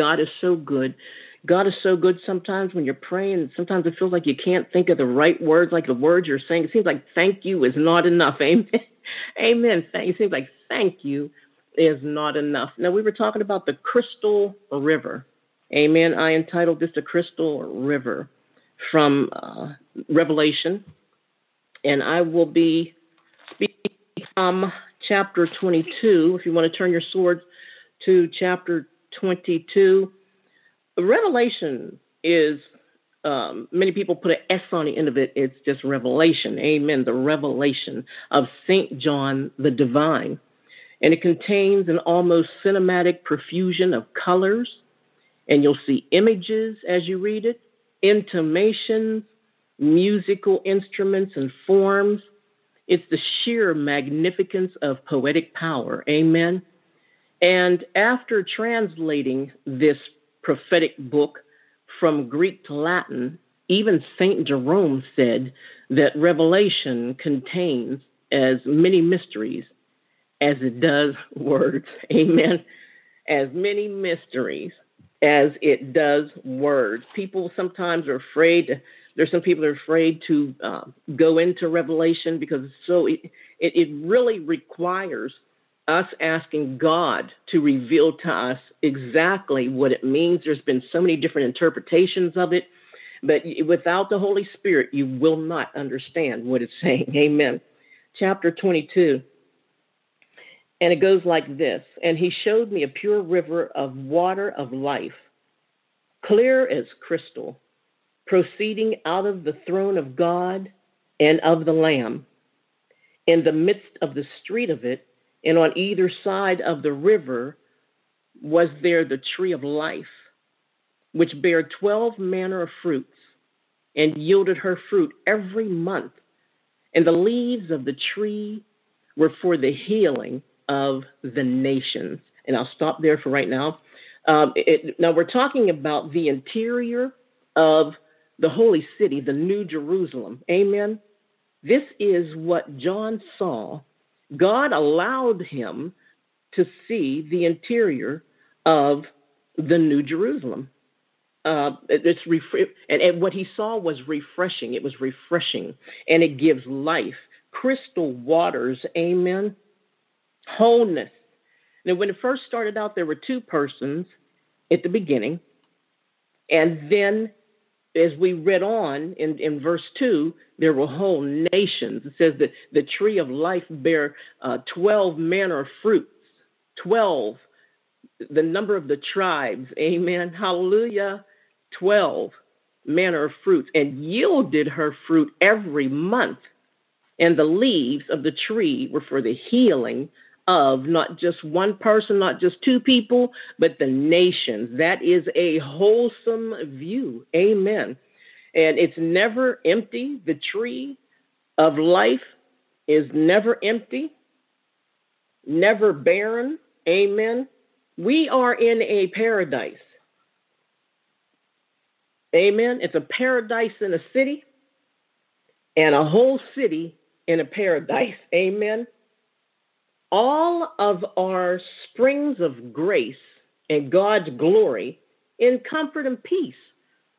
God is so good. God is so good sometimes when you're praying. Sometimes it feels like you can't think of the right words, like the words you're saying. It seems like thank you is not enough. Amen. Amen. It seems like thank you is not enough. Now, we were talking about the crystal river. Amen. I entitled this The Crystal River from uh, Revelation. And I will be speaking from chapter 22. If you want to turn your sword to chapter 22, Revelation is, um, many people put an S on the end of it. It's just revelation. Amen. The revelation of St. John the Divine. And it contains an almost cinematic profusion of colors. And you'll see images as you read it, intimations, musical instruments and forms. It's the sheer magnificence of poetic power. Amen. And after translating this prophetic book from Greek to Latin, even St. Jerome said that Revelation contains as many mysteries as it does words. Amen. As many mysteries as it does words. People sometimes are afraid. To, there's some people are afraid to uh, go into Revelation because so it, it, it really requires us asking God to reveal to us exactly what it means. There's been so many different interpretations of it, but without the Holy Spirit, you will not understand what it's saying. Amen. Chapter 22. And it goes like this And he showed me a pure river of water of life, clear as crystal, proceeding out of the throne of God and of the Lamb. In the midst of the street of it, and on either side of the river was there the tree of life, which bare twelve manner of fruits, and yielded her fruit every month. And the leaves of the tree were for the healing of the nations. And I'll stop there for right now. Um, it, now we're talking about the interior of the holy city, the New Jerusalem. Amen. This is what John saw God allowed him to see the interior of the New Jerusalem. Uh, it's ref- and, and what he saw was refreshing. It was refreshing, and it gives life. Crystal waters, amen. Wholeness. Now, when it first started out, there were two persons at the beginning, and then as we read on in, in verse 2, there were whole nations. It says that the tree of life bear uh, 12 manner of fruits. 12, the number of the tribes. Amen. Hallelujah. 12 manner of fruits, and yielded her fruit every month. And the leaves of the tree were for the healing of not just one person, not just two people, but the nations. That is a wholesome view. Amen. And it's never empty. The tree of life is never empty, never barren. Amen. We are in a paradise. Amen. It's a paradise in a city and a whole city in a paradise. Amen all of our springs of grace and God's glory in comfort and peace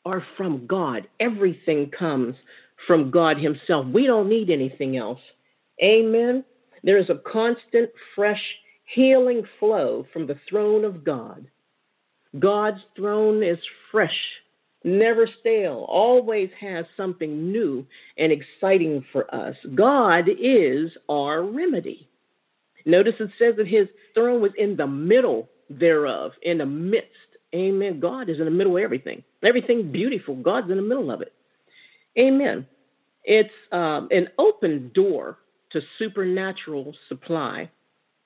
are from God. Everything comes from God Himself. We don't need anything else. Amen. There is a constant, fresh, healing flow from the throne of God. God's throne is fresh, never stale, always has something new and exciting for us. God is our remedy. Notice it says that his throne was in the middle thereof, in the midst. Amen. God is in the middle of everything. Everything beautiful, God's in the middle of it. Amen. It's um, an open door to supernatural supply,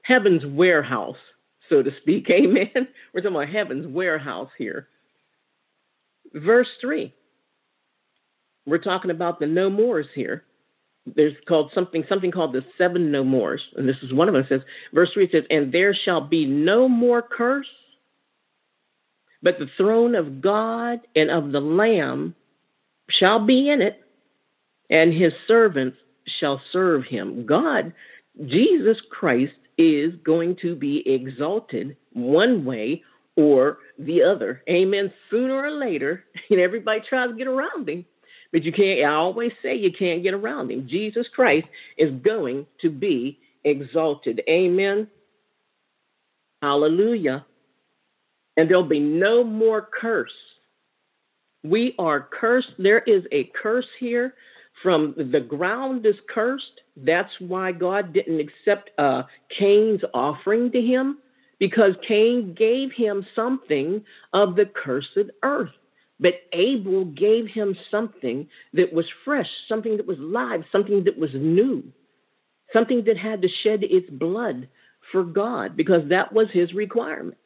heaven's warehouse, so to speak. Amen. We're talking about heaven's warehouse here. Verse 3. We're talking about the no mores here there's called something something called the seven no mores, and this is one of them. It says, verse three says, "And there shall be no more curse, but the throne of God and of the Lamb shall be in it, and His servants shall serve Him." God, Jesus Christ, is going to be exalted one way or the other. Amen. Sooner or later, and everybody tries to get around him. But you can't, I always say you can't get around him. Jesus Christ is going to be exalted. Amen. Hallelujah. And there'll be no more curse. We are cursed. There is a curse here from the ground is cursed. That's why God didn't accept uh, Cain's offering to him because Cain gave him something of the cursed earth. But Abel gave him something that was fresh, something that was live, something that was new, something that had to shed its blood for God because that was his requirement.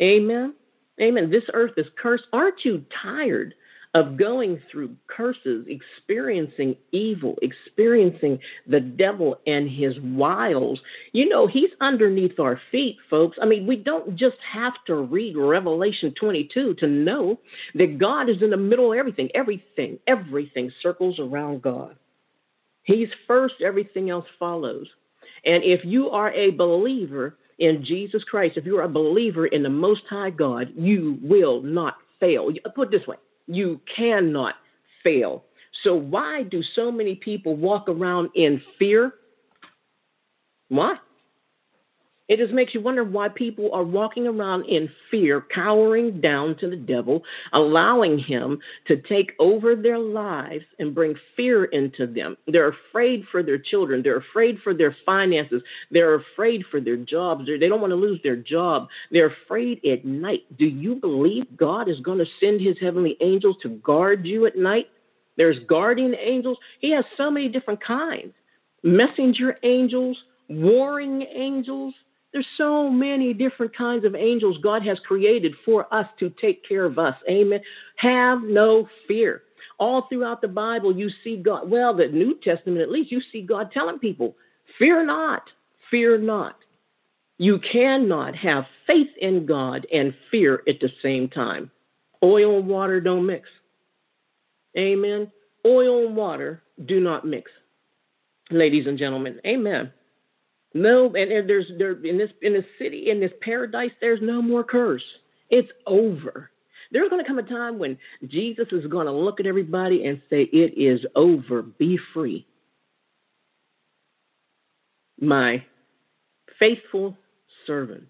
Amen. Amen. This earth is cursed. Aren't you tired of going through curses, experiencing evil, experiencing the devil and his wiles. You know, he's underneath our feet, folks. I mean, we don't just have to read Revelation 22 to know that God is in the middle of everything. Everything, everything circles around God. He's first, everything else follows. And if you are a believer in Jesus Christ, if you're a believer in the Most High God, you will not fail. Put it this way you cannot fail. So, why do so many people walk around in fear? Why? It just makes you wonder why people are walking around in fear, cowering down to the devil, allowing him to take over their lives and bring fear into them. They're afraid for their children. They're afraid for their finances. They're afraid for their jobs. They don't want to lose their job. They're afraid at night. Do you believe God is going to send his heavenly angels to guard you at night? There's guardian angels. He has so many different kinds messenger angels, warring angels there's so many different kinds of angels God has created for us to take care of us. Amen. Have no fear. All throughout the Bible, you see God, well, the New Testament at least, you see God telling people, fear not, fear not. You cannot have faith in God and fear at the same time. Oil and water don't mix. Amen. Oil and water do not mix. Ladies and gentlemen, amen. No, and there's there in this in this city in this paradise, there's no more curse. It's over. There's going to come a time when Jesus is going to look at everybody and say, "It is over. Be free." My faithful servant,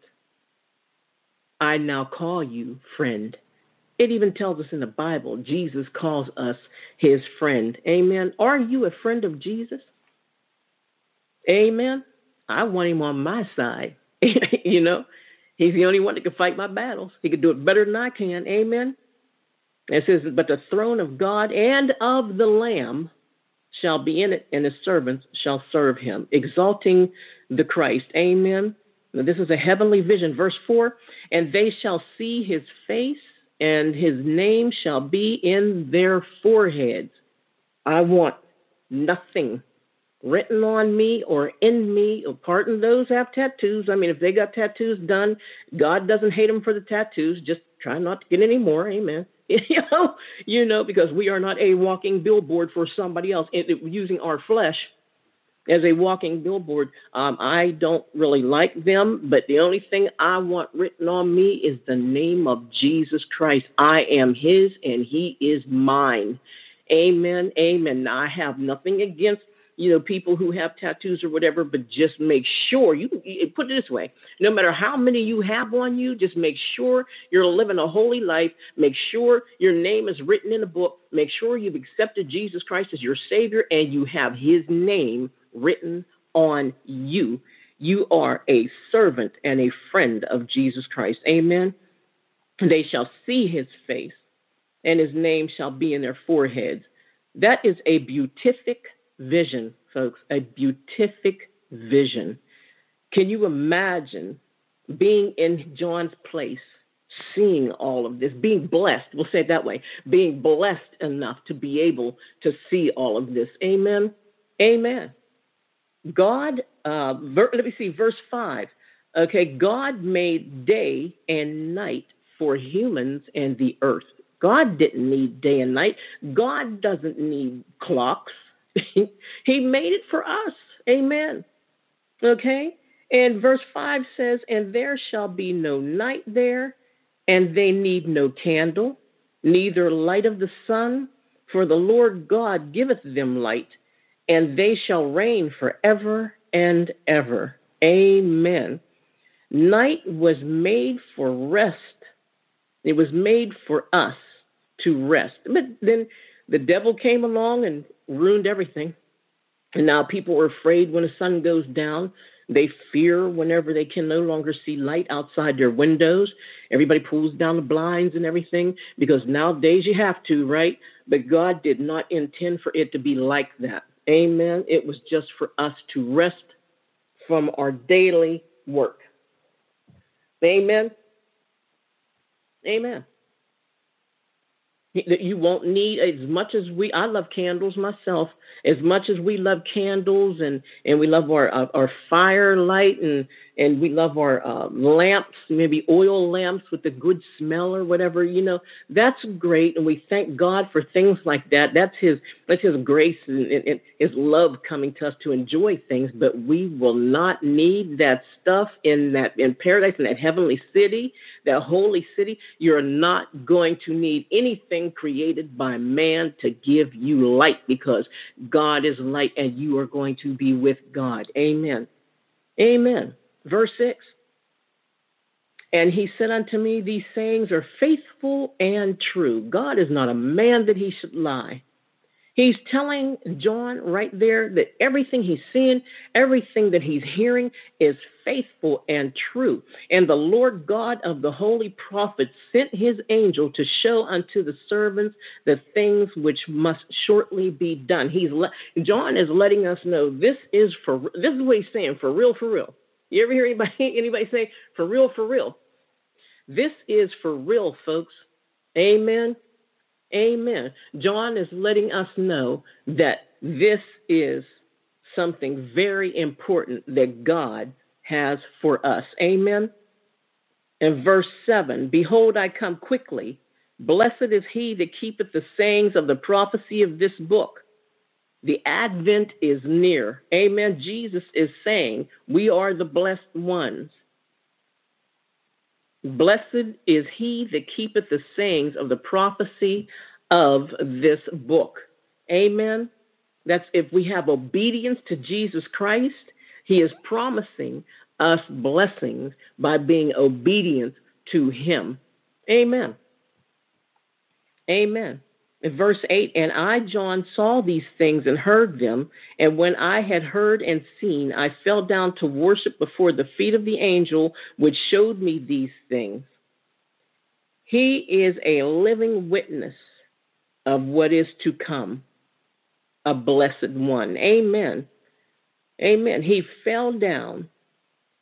I now call you friend. It even tells us in the Bible, Jesus calls us his friend. Amen. Are you a friend of Jesus? Amen. I want him on my side. you know, he's the only one that can fight my battles. He can do it better than I can. Amen. It says, But the throne of God and of the Lamb shall be in it, and his servants shall serve him, exalting the Christ. Amen. Now, this is a heavenly vision. Verse 4 And they shall see his face, and his name shall be in their foreheads. I want nothing written on me or in me. Pardon those have tattoos. I mean, if they got tattoos done, God doesn't hate them for the tattoos. Just try not to get any more. Amen. you know, you know, because we are not a walking billboard for somebody else. It, it, using our flesh as a walking billboard, um, I don't really like them. But the only thing I want written on me is the name of Jesus Christ. I am His, and He is mine. Amen. Amen. I have nothing against you know, people who have tattoos or whatever, but just make sure you put it this way no matter how many you have on you, just make sure you're living a holy life. Make sure your name is written in a book. Make sure you've accepted Jesus Christ as your Savior and you have His name written on you. You are a servant and a friend of Jesus Christ. Amen. They shall see His face, and His name shall be in their foreheads. That is a beatific vision, folks, a beatific vision. Can you imagine being in John's place, seeing all of this, being blessed, we'll say it that way, being blessed enough to be able to see all of this? Amen. Amen. God, uh, ver- let me see, verse 5. Okay, God made day and night for humans and the earth. God didn't need day and night. God doesn't need clocks. He made it for us. Amen. Okay? And verse 5 says, And there shall be no night there, And they need no candle, neither light of the sun, for the Lord God giveth them light, and they shall reign forever and ever. Amen. Night was made for rest. It was made for us to rest. But then the devil came along and ruined everything. And now people are afraid when the sun goes down. They fear whenever they can no longer see light outside their windows. Everybody pulls down the blinds and everything because nowadays you have to, right? But God did not intend for it to be like that. Amen. It was just for us to rest from our daily work. Amen. Amen that you won't need as much as we i love candles myself as much as we love candles and and we love our our, our firelight and and we love our uh, lamps maybe oil lamps with a good smell or whatever you know that's great. And we thank god for things like that. That's his that's his grace and, and, and his love coming to us to enjoy things. But we will not need that stuff in that in paradise in that heavenly city that holy city. You're not going to need anything created by man to give you light because God is light and you are going to be with God. Amen. Amen. Verse 6. And he said unto me, These sayings are faithful and true. God is not a man that he should lie. He's telling John right there that everything he's seeing, everything that he's hearing is faithful and true. And the Lord God of the holy prophets sent his angel to show unto the servants the things which must shortly be done. He's le- John is letting us know this is for this is what he's saying for real for real. You ever hear anybody anybody say for real for real? This is for real, folks. Amen. Amen. John is letting us know that this is something very important that God has for us. Amen. In verse 7 Behold, I come quickly. Blessed is he that keepeth the sayings of the prophecy of this book. The advent is near. Amen. Jesus is saying, We are the blessed ones. Blessed is he that keepeth the sayings of the prophecy of this book. Amen. That's if we have obedience to Jesus Christ, he is promising us blessings by being obedient to him. Amen. Amen. Verse 8, and I, John, saw these things and heard them. And when I had heard and seen, I fell down to worship before the feet of the angel which showed me these things. He is a living witness of what is to come, a blessed one. Amen. Amen. He fell down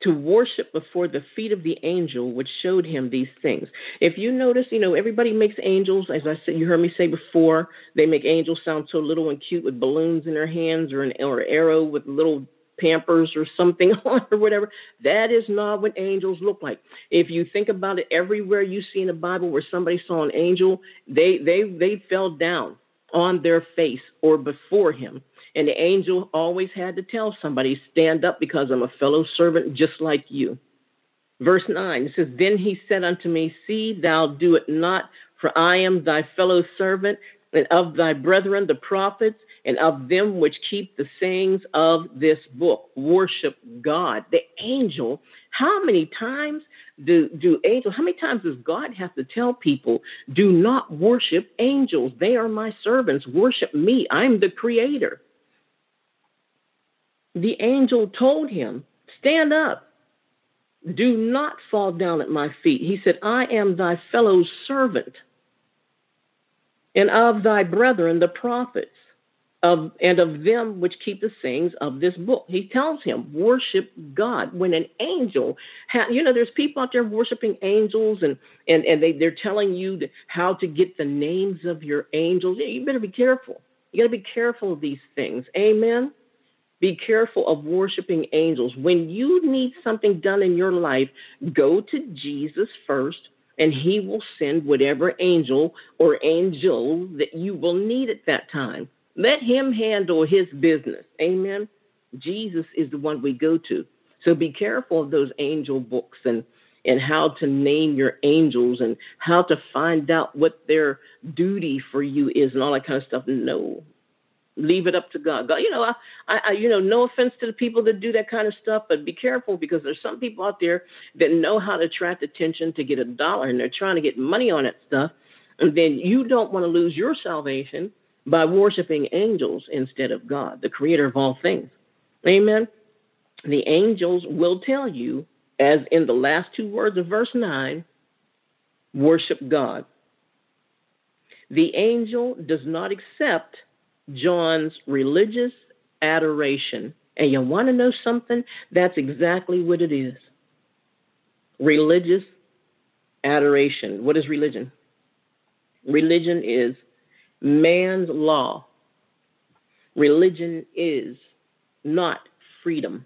to worship before the feet of the angel which showed him these things. If you notice, you know, everybody makes angels, as I said, you heard me say before, they make angels sound so little and cute with balloons in their hands or an or arrow with little pampers or something on or whatever. That is not what angels look like. If you think about it, everywhere you see in the Bible where somebody saw an angel, they they they fell down on their face or before him and the angel always had to tell somebody, Stand up because I'm a fellow servant just like you. Verse 9 it says, Then he said unto me, See, thou do it not, for I am thy fellow servant, and of thy brethren the prophets, and of them which keep the sayings of this book. Worship God. The angel, how many times do, do angels, how many times does God have to tell people, do not worship angels? They are my servants. Worship me. I'm the creator the angel told him, Stand up. Do not fall down at my feet. He said, I am thy fellow servant and of thy brethren, the prophets, of, and of them which keep the sayings of this book. He tells him, worship God. When an angel, ha- you know, there's people out there worshiping angels and, and, and they, they're telling you how to get the names of your angels. You better be careful. You got to be careful of these things. Amen. Be careful of worshiping angels. When you need something done in your life, go to Jesus first, and he will send whatever angel or angel that you will need at that time. Let him handle his business. Amen. Jesus is the one we go to. So be careful of those angel books and and how to name your angels and how to find out what their duty for you is and all that kind of stuff. No, leave it up to God. God, you know, I, I, you know, no offense to the people that do that kind of stuff, but be careful because there's some people out there that know how to attract attention to get a dollar, and they're trying to get money on that stuff, and then you don't want to lose your salvation by worshiping angels instead of God, the Creator of all things. Amen. The angels will tell you, as in the last two words of verse nine, worship God. The angel does not accept John's religious adoration. And you want to know something? That's exactly what it is religious adoration. What is religion? Religion is man's law. Religion is not freedom.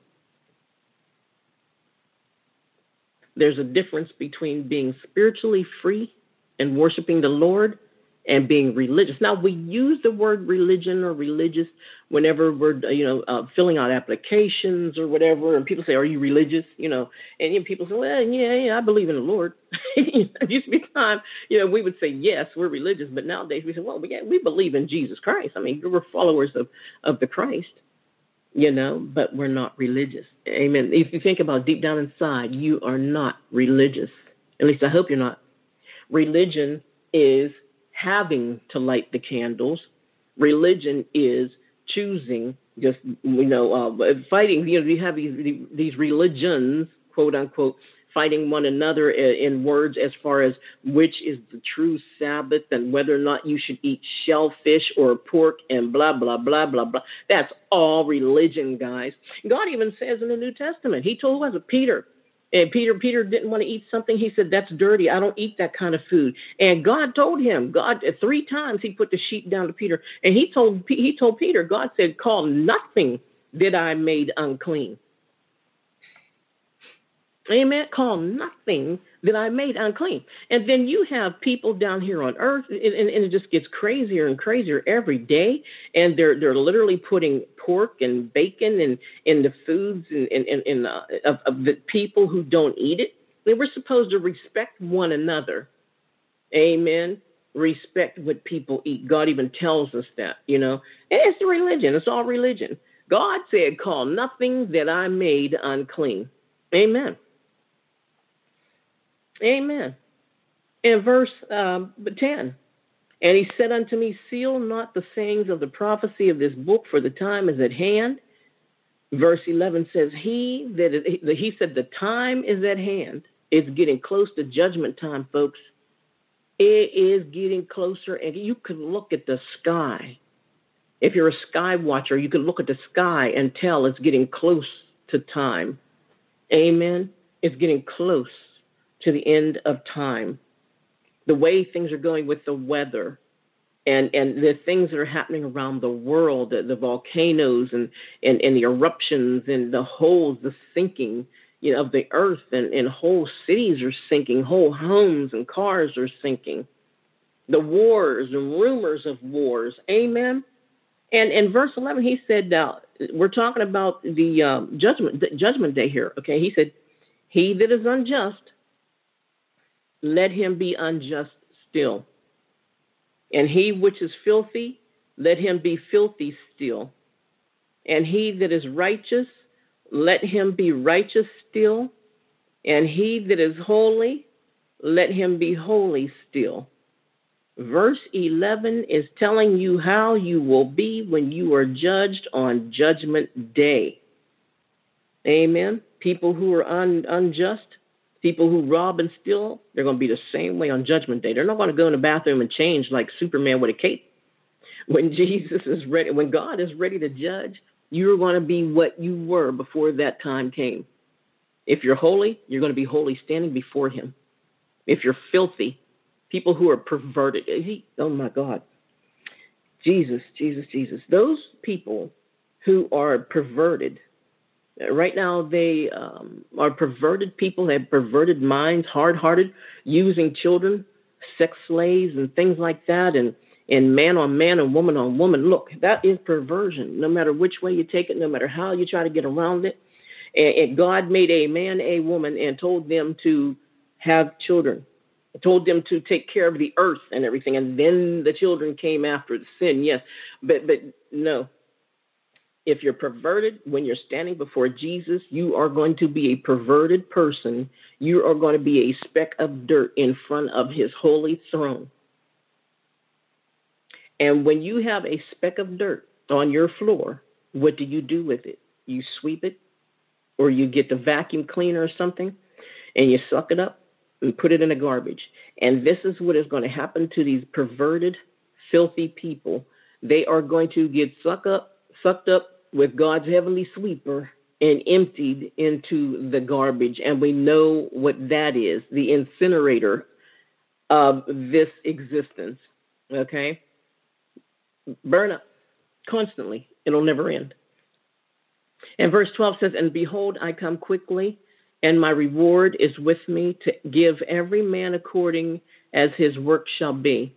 There's a difference between being spiritually free and worshiping the Lord and being religious. Now we use the word religion or religious whenever we're you know uh, filling out applications or whatever, and people say, "Are you religious?" You know, and you know, people say, "Well, yeah, yeah, I believe in the Lord." it used to be time, you know, we would say, "Yes, we're religious," but nowadays we say, "Well, we, we believe in Jesus Christ." I mean, we're followers of of the Christ, you know, but we're not religious. Amen. If you think about deep down inside, you are not religious. At least I hope you're not. Religion is having to light the candles. Religion is choosing, just you know, uh, fighting. You know, we have these these religions, quote unquote, fighting one another in words as far as which is the true Sabbath and whether or not you should eat shellfish or pork and blah blah blah blah blah. That's all religion, guys. God even says in the New Testament, He told us, Peter, and Peter, Peter didn't want to eat something. He said, "That's dirty. I don't eat that kind of food." And God told him, God three times he put the sheep down to Peter, and he told he told Peter, God said, "Call nothing that I made unclean." Amen. Call nothing that I made unclean. And then you have people down here on earth, and, and, and, it just gets crazier and crazier every day. And they're they're literally putting pork and bacon and in the foods and in, in, in uh, of, of the people who don't eat it. We're supposed to respect one another. Amen. Respect what people eat. God even tells us that, you know. And it's the religion. It's all religion. God said, "Call nothing that I made unclean." Amen. Amen. In verse um, 10, and he said unto me, Seal not the sayings of the prophecy of this book, for the time is at hand. Verse 11 says, He that is, he said, the time is at hand. It's getting close to judgment time, folks. It is getting closer, and you can look at the sky. If you're a sky watcher, you can look at the sky and tell it's getting close to time. Amen. It's getting close to the end of time. The way things are going with the weather and, and the things that are happening around the world, the, the volcanoes and, and, and the eruptions and the holes, the sinking you know, of the earth, and, and whole cities are sinking, whole homes and cars are sinking. The wars and rumors of wars. Amen. And in verse 11, he said, now we're talking about the um, judgment, the judgment day here. Okay. He said, He that is unjust, let him be unjust still. And he which is filthy, let him be filthy still. And he that is righteous, let him be righteous still. And he that is holy, let him be holy still. Verse 11 is telling you how you will be when you are judged on Judgment Day. Amen. People who are un- unjust, People who rob and steal, they're going to be the same way on Judgment Day. They're not going to go in the bathroom and change like Superman with a cape. When Jesus is ready, when God is ready to judge, you're going to be what you were before that time came. If you're holy, you're going to be holy standing before Him. If you're filthy, people who are perverted, oh my God, Jesus, Jesus, Jesus, those people who are perverted, Right now, they um, are perverted people, they have perverted minds, hard hearted, using children, sex slaves, and things like that, and, and man on man and woman on woman. Look, that is perversion, no matter which way you take it, no matter how you try to get around it. And, and God made a man, a woman, and told them to have children. Told them to take care of the earth and everything, and then the children came after the sin. Yes, but but no. If you're perverted when you're standing before Jesus, you are going to be a perverted person. You are going to be a speck of dirt in front of His holy throne. And when you have a speck of dirt on your floor, what do you do with it? You sweep it, or you get the vacuum cleaner or something, and you suck it up and put it in the garbage. And this is what is going to happen to these perverted, filthy people. They are going to get sucked up, sucked up with God's heavenly sweeper and emptied into the garbage. And we know what that is the incinerator of this existence. Okay? Burn up constantly, it'll never end. And verse 12 says, And behold, I come quickly, and my reward is with me to give every man according as his work shall be.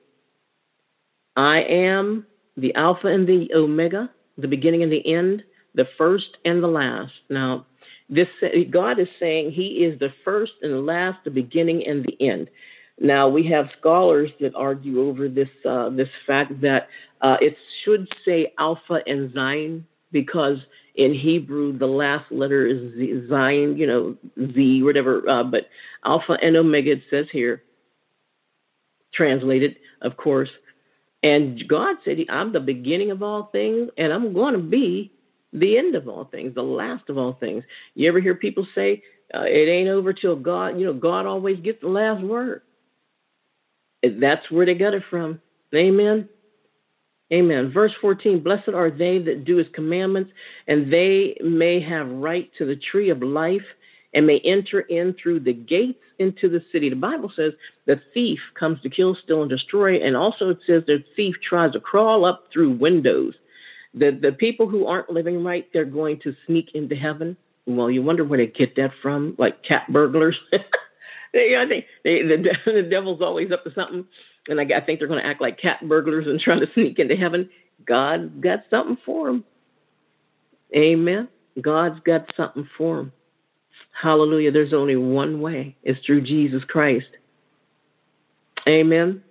I am the Alpha and the Omega, the beginning and the end, the first and the last. Now, this God is saying He is the first and the last, the beginning and the end. Now we have scholars that argue over this uh, this fact that uh, it should say Alpha and Zion because in Hebrew the last letter is Zion, you know Z whatever, uh, but Alpha and Omega it says here, translated of course. And God said, I'm the beginning of all things, and I'm going to be the end of all things, the last of all things. You ever hear people say, uh, it ain't over till God, you know, God always gets the last word. That's where they got it from. Amen. Amen. Verse 14 Blessed are they that do his commandments, and they may have right to the tree of life and may enter in through the gates into the city. The Bible says the thief comes to kill, steal, and destroy, and also it says the thief tries to crawl up through windows. The, the people who aren't living right, they're going to sneak into heaven. Well, you wonder where they get that from, like cat burglars. they, I think they, the, the devil's always up to something, and I, I think they're going to act like cat burglars and try to sneak into heaven. God's got something for them. Amen. God's got something for them. Hallelujah. There's only one way. It's through Jesus Christ. Amen.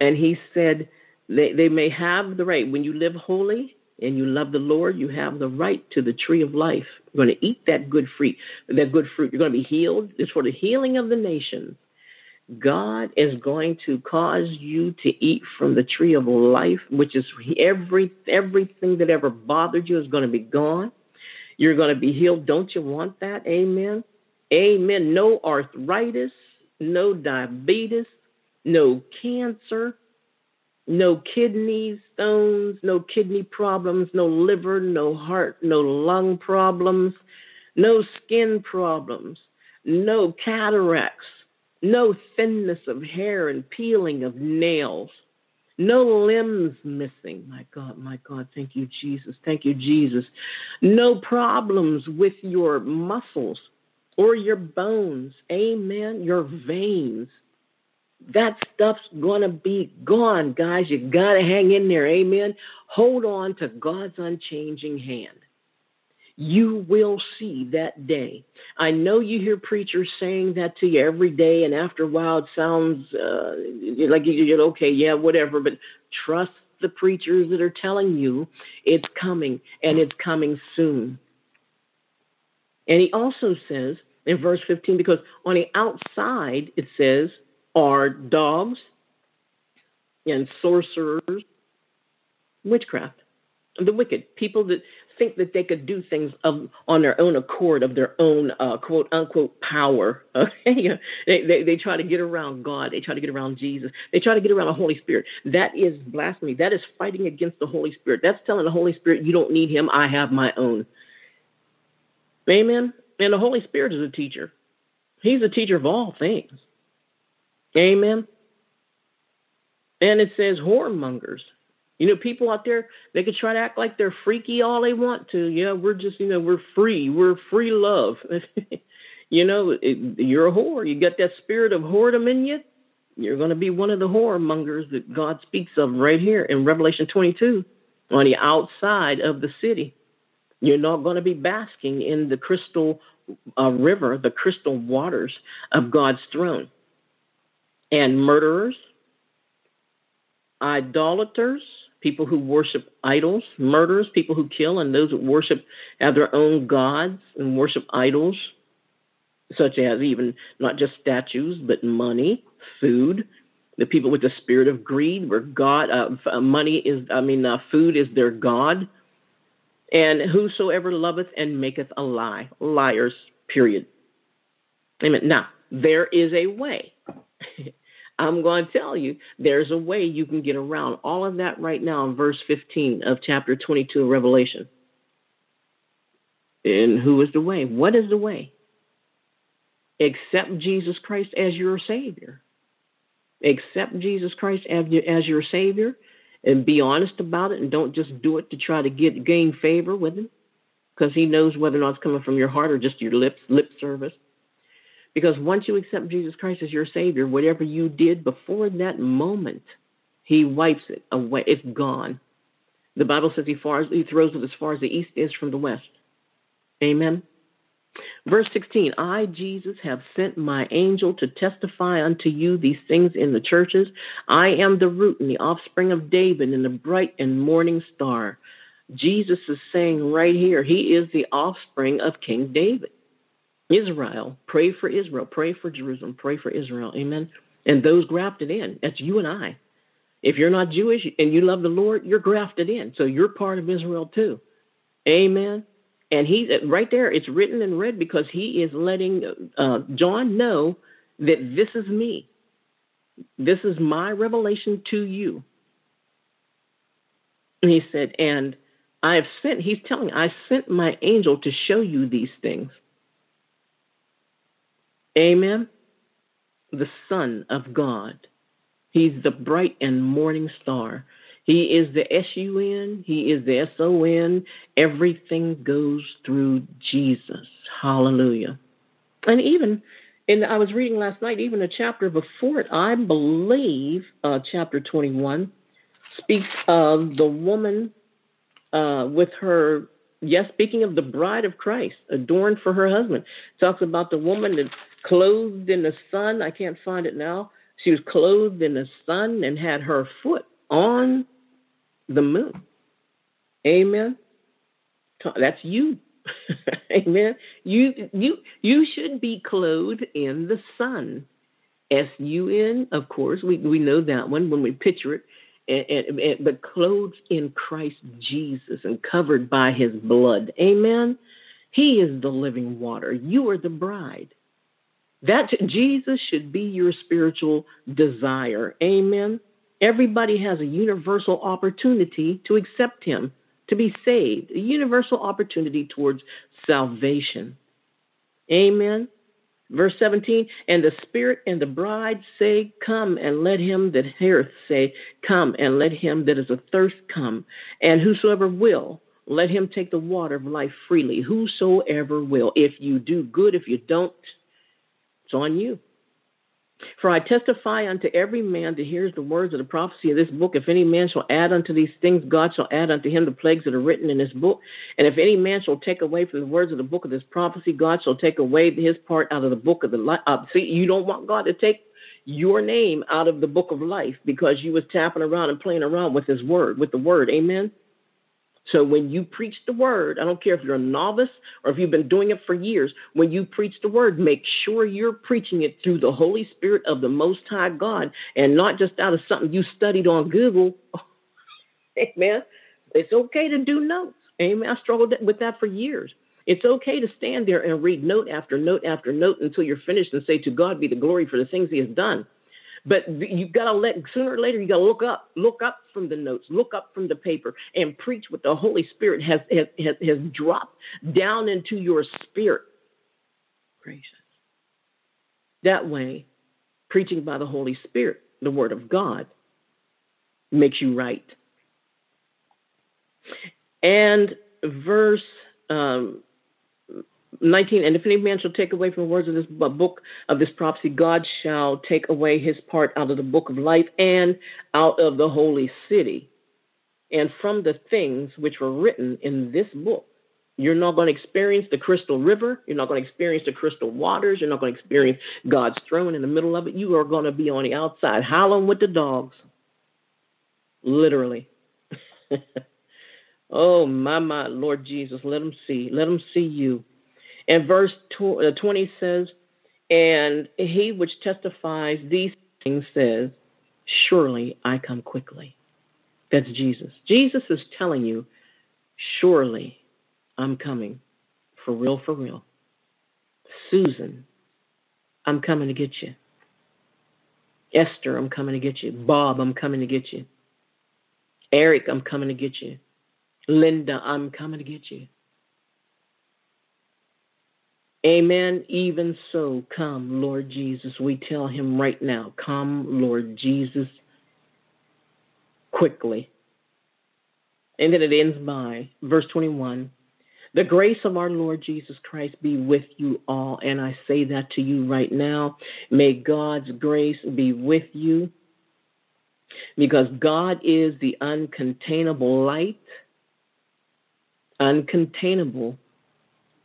And he said they, they may have the right. When you live holy, and you love the Lord, you have the right to the tree of life. You're going to eat that good fruit. That good fruit. You're going to be healed. It's for the healing of the nations. God is going to cause you to eat from the tree of life, which is every everything that ever bothered you is going to be gone. You're going to be healed. Don't you want that? Amen. Amen. No arthritis, no diabetes, no cancer, no kidney stones, no kidney problems, no liver, no heart, no lung problems, no skin problems, no cataracts, no thinness of hair and peeling of nails, no limbs missing. My God, my God, thank you, Jesus. Thank you, Jesus. No problems with your muscles or your bones. Amen. Your veins that stuff's going to be gone, guys. You got to hang in there. Amen. Hold on to God's unchanging hand. You will see that day. I know you hear preachers saying that to you every day, and after a while it sounds uh, like you're okay, yeah, whatever, but trust the preachers that are telling you it's coming and it's coming soon. And he also says in verse 15, because on the outside it says, are dogs and sorcerers, witchcraft, the wicked, people that think that they could do things of, on their own accord, of their own uh, quote unquote power. Okay, they, they, they try to get around God. They try to get around Jesus. They try to get around the Holy Spirit. That is blasphemy. That is fighting against the Holy Spirit. That's telling the Holy Spirit, you don't need Him. I have my own. Amen. And the Holy Spirit is a teacher. He's a teacher of all things. Amen. And it says whoremongers. You know, people out there, they could try to act like they're freaky all they want to. Yeah, we're just, you know, we're free. We're free love. you know, it, you're a whore. You got that spirit of whoredom in you. You're going to be one of the whoremongers that God speaks of right here in Revelation 22 on the outside of the city. You're not going to be basking in the crystal uh, river, the crystal waters of God's throne. and murderers, idolaters, people who worship idols, murderers, people who kill, and those who worship have their own gods and worship idols, such as even not just statues, but money, food. The people with the spirit of greed, where God, uh, money is, I mean, uh, food is their God. And whosoever loveth and maketh a lie, liars, period. Amen. Now, there is a way. I'm going to tell you, there's a way you can get around all of that right now in verse 15 of chapter 22 of Revelation. And who is the way? What is the way? Accept Jesus Christ as your Savior. Accept Jesus Christ as your Savior and be honest about it and don't just do it to try to get gain favor with Him because He knows whether or not it's coming from your heart or just your lips, lip service. Because once you accept Jesus Christ as your Savior, whatever you did before that moment, He wipes it away. It's gone. The Bible says He, far, he throws it as far as the east is from the west. Amen. Verse 16 I, Jesus, have sent my angel to testify unto you these things in the churches. I am the root and the offspring of David and the bright and morning star. Jesus is saying right here, He is the offspring of King David. Israel, pray for Israel, pray for Jerusalem, pray for Israel. Amen. And those grafted in, that's you and I. If you're not Jewish and you love the Lord, you're grafted in. So you're part of Israel too. Amen. And he right there, it's written and read because he is letting uh, John know that this is me. This is my revelation to you. And he said, and I have sent, he's telling, I sent my angel to show you these things. Amen. The Son of God. He's the bright and morning star. He is the S U N, He is the S O N. Everything goes through Jesus. Hallelujah. And even, and I was reading last night, even a chapter before it, I believe, uh, chapter 21, speaks of the woman uh, with her yes, speaking of the bride of Christ, adorned for her husband, talks about the woman that's clothed in the sun. I can't find it now. She was clothed in the sun and had her foot on the moon. Amen. That's you. Amen. You you you should be clothed in the sun. S U N, of course, we we know that one when we picture it and, and, but clothed in Christ Jesus and covered by his blood. Amen. He is the living water. You are the bride. That Jesus should be your spiritual desire. Amen. Everybody has a universal opportunity to accept him, to be saved, a universal opportunity towards salvation. Amen. Verse 17, and the Spirit and the bride say, Come, and let him that heareth say, Come, and let him that is athirst come. And whosoever will, let him take the water of life freely. Whosoever will. If you do good, if you don't, it's on you. For I testify unto every man that hears the words of the prophecy of this book, if any man shall add unto these things, God shall add unto him the plagues that are written in this book. And if any man shall take away from the words of the book of this prophecy, God shall take away his part out of the book of the life. Uh, see, you don't want God to take your name out of the book of life because you was tapping around and playing around with his word, with the word. Amen. So when you preach the word, I don't care if you're a novice or if you've been doing it for years, when you preach the word, make sure you're preaching it through the Holy Spirit of the Most High God and not just out of something you studied on Google. Amen. It's okay to do notes. Amen. I struggled with that for years. It's okay to stand there and read note after note after note until you're finished and say, To God be the glory for the things He has done. But you've got to let sooner or later you got to look up, look up from the notes, look up from the paper, and preach what the Holy Spirit has has has, has dropped down into your spirit. Gracious. That way, preaching by the Holy Spirit, the Word of God, makes you right. And verse um, 19 and if any man shall take away from the words of this uh, book of this prophecy god shall take away his part out of the book of life and out of the holy city and from the things which were written in this book You're not going to experience the crystal river. You're not going to experience the crystal waters. You're not going to experience God's throne in the middle of it. You are going to be on the outside, howling with the dogs. Literally. oh, my, my, Lord Jesus, let them see. Let them see you. And verse uh, 20 says, And he which testifies these things says, Surely I come quickly. That's Jesus. Jesus is telling you, Surely I'm coming. For real, for real. Susan, I'm coming to get you. Esther, I'm coming to get you. Bob, I'm coming to get you. Eric, I'm coming to get you. Linda, I'm coming to get you. Amen. Even so, come, Lord Jesus. We tell him right now, come, Lord Jesus, quickly. And then it ends by verse 21 The grace of our Lord Jesus Christ be with you all. And I say that to you right now. May God's grace be with you because God is the uncontainable light, uncontainable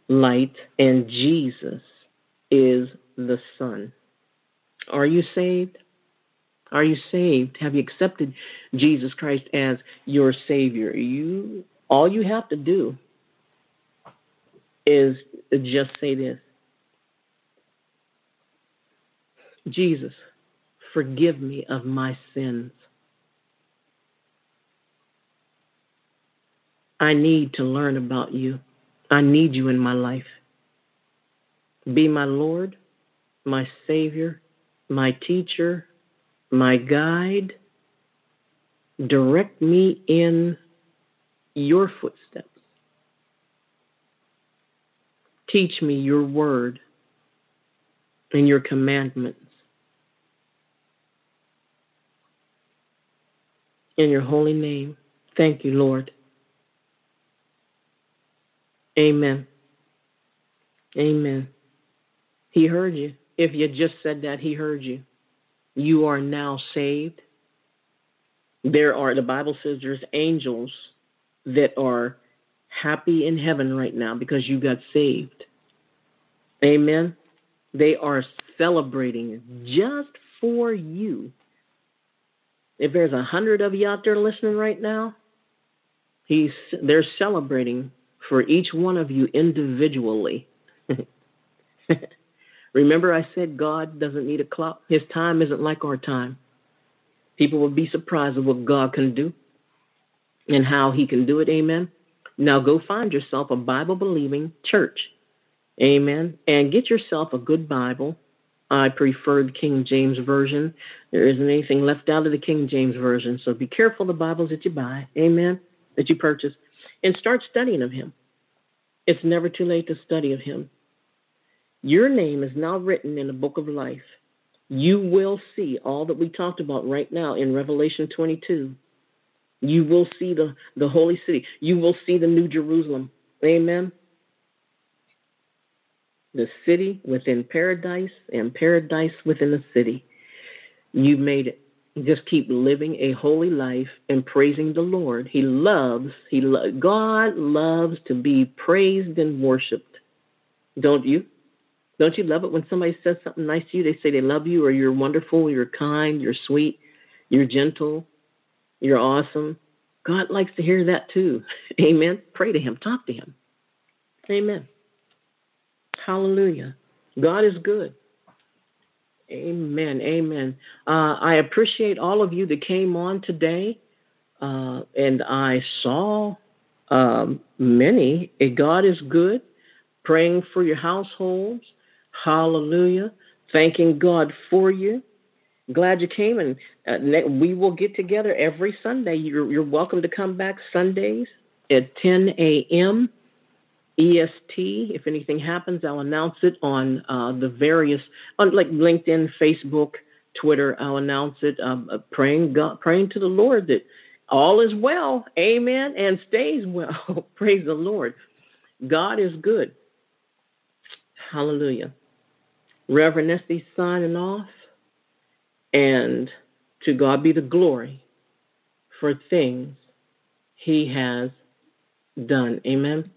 light, and Jesus is the Son. Are you saved? Are you saved? Have you accepted Jesus Christ as your Savior? You all you have to do is just say this. Jesus, forgive me of my sins. I need to learn about you. I need you in my life. Be my Lord, my Savior, my teacher, my guide. Direct me in your footsteps. Teach me your word and your commandments. In your holy name, thank you, Lord. Amen. Amen. He heard you. If you just said that, he heard you. You are now saved. There are, the Bible says there's angels that are happy in heaven right now because you got saved. Amen. They are celebrating just for you. If there's a hundred of you out there listening right now, he's they're celebrating for each one of you individually. Remember, I said God doesn't need a clock. His time isn't like our time. People will be surprised at what God can do and how He can do it. Amen. Now go find yourself a Bible believing church. Amen. And get yourself a good Bible. I prefer the King James Version. There isn't anything left out of the King James Version. So be careful the Bibles that you buy. Amen. That you purchase. And start studying of Him. It's never too late to study of Him. Your name is now written in the book of life. You will see all that we talked about right now in Revelation 22. You will see the, the holy city. You will see the new Jerusalem. Amen. The city within paradise and paradise within the city. You made it. Just keep living a holy life and praising the Lord. He loves, he lo- God loves to be praised and worshiped. Don't you? Don't you love it when somebody says something nice to you? They say they love you or you're wonderful, you're kind, you're sweet, you're gentle, you're awesome. God likes to hear that too. Amen. Pray to Him, talk to Him. Amen. Hallelujah. God is good. Amen. Amen. Uh, I appreciate all of you that came on today. Uh, and I saw um, many. God is good. Praying for your households. Hallelujah. Thanking God for you. Glad you came, and uh, we will get together every Sunday. You're, you're welcome to come back Sundays at 10 a.m. EST. If anything happens, I'll announce it on uh, the various, on like LinkedIn, Facebook, Twitter. I'll announce it. Um, uh, praying God, praying to the Lord that all is well, Amen, and stays well. Praise the Lord. God is good. Hallelujah. Reverend Esty signing off. And to God be the glory for things he has done. Amen.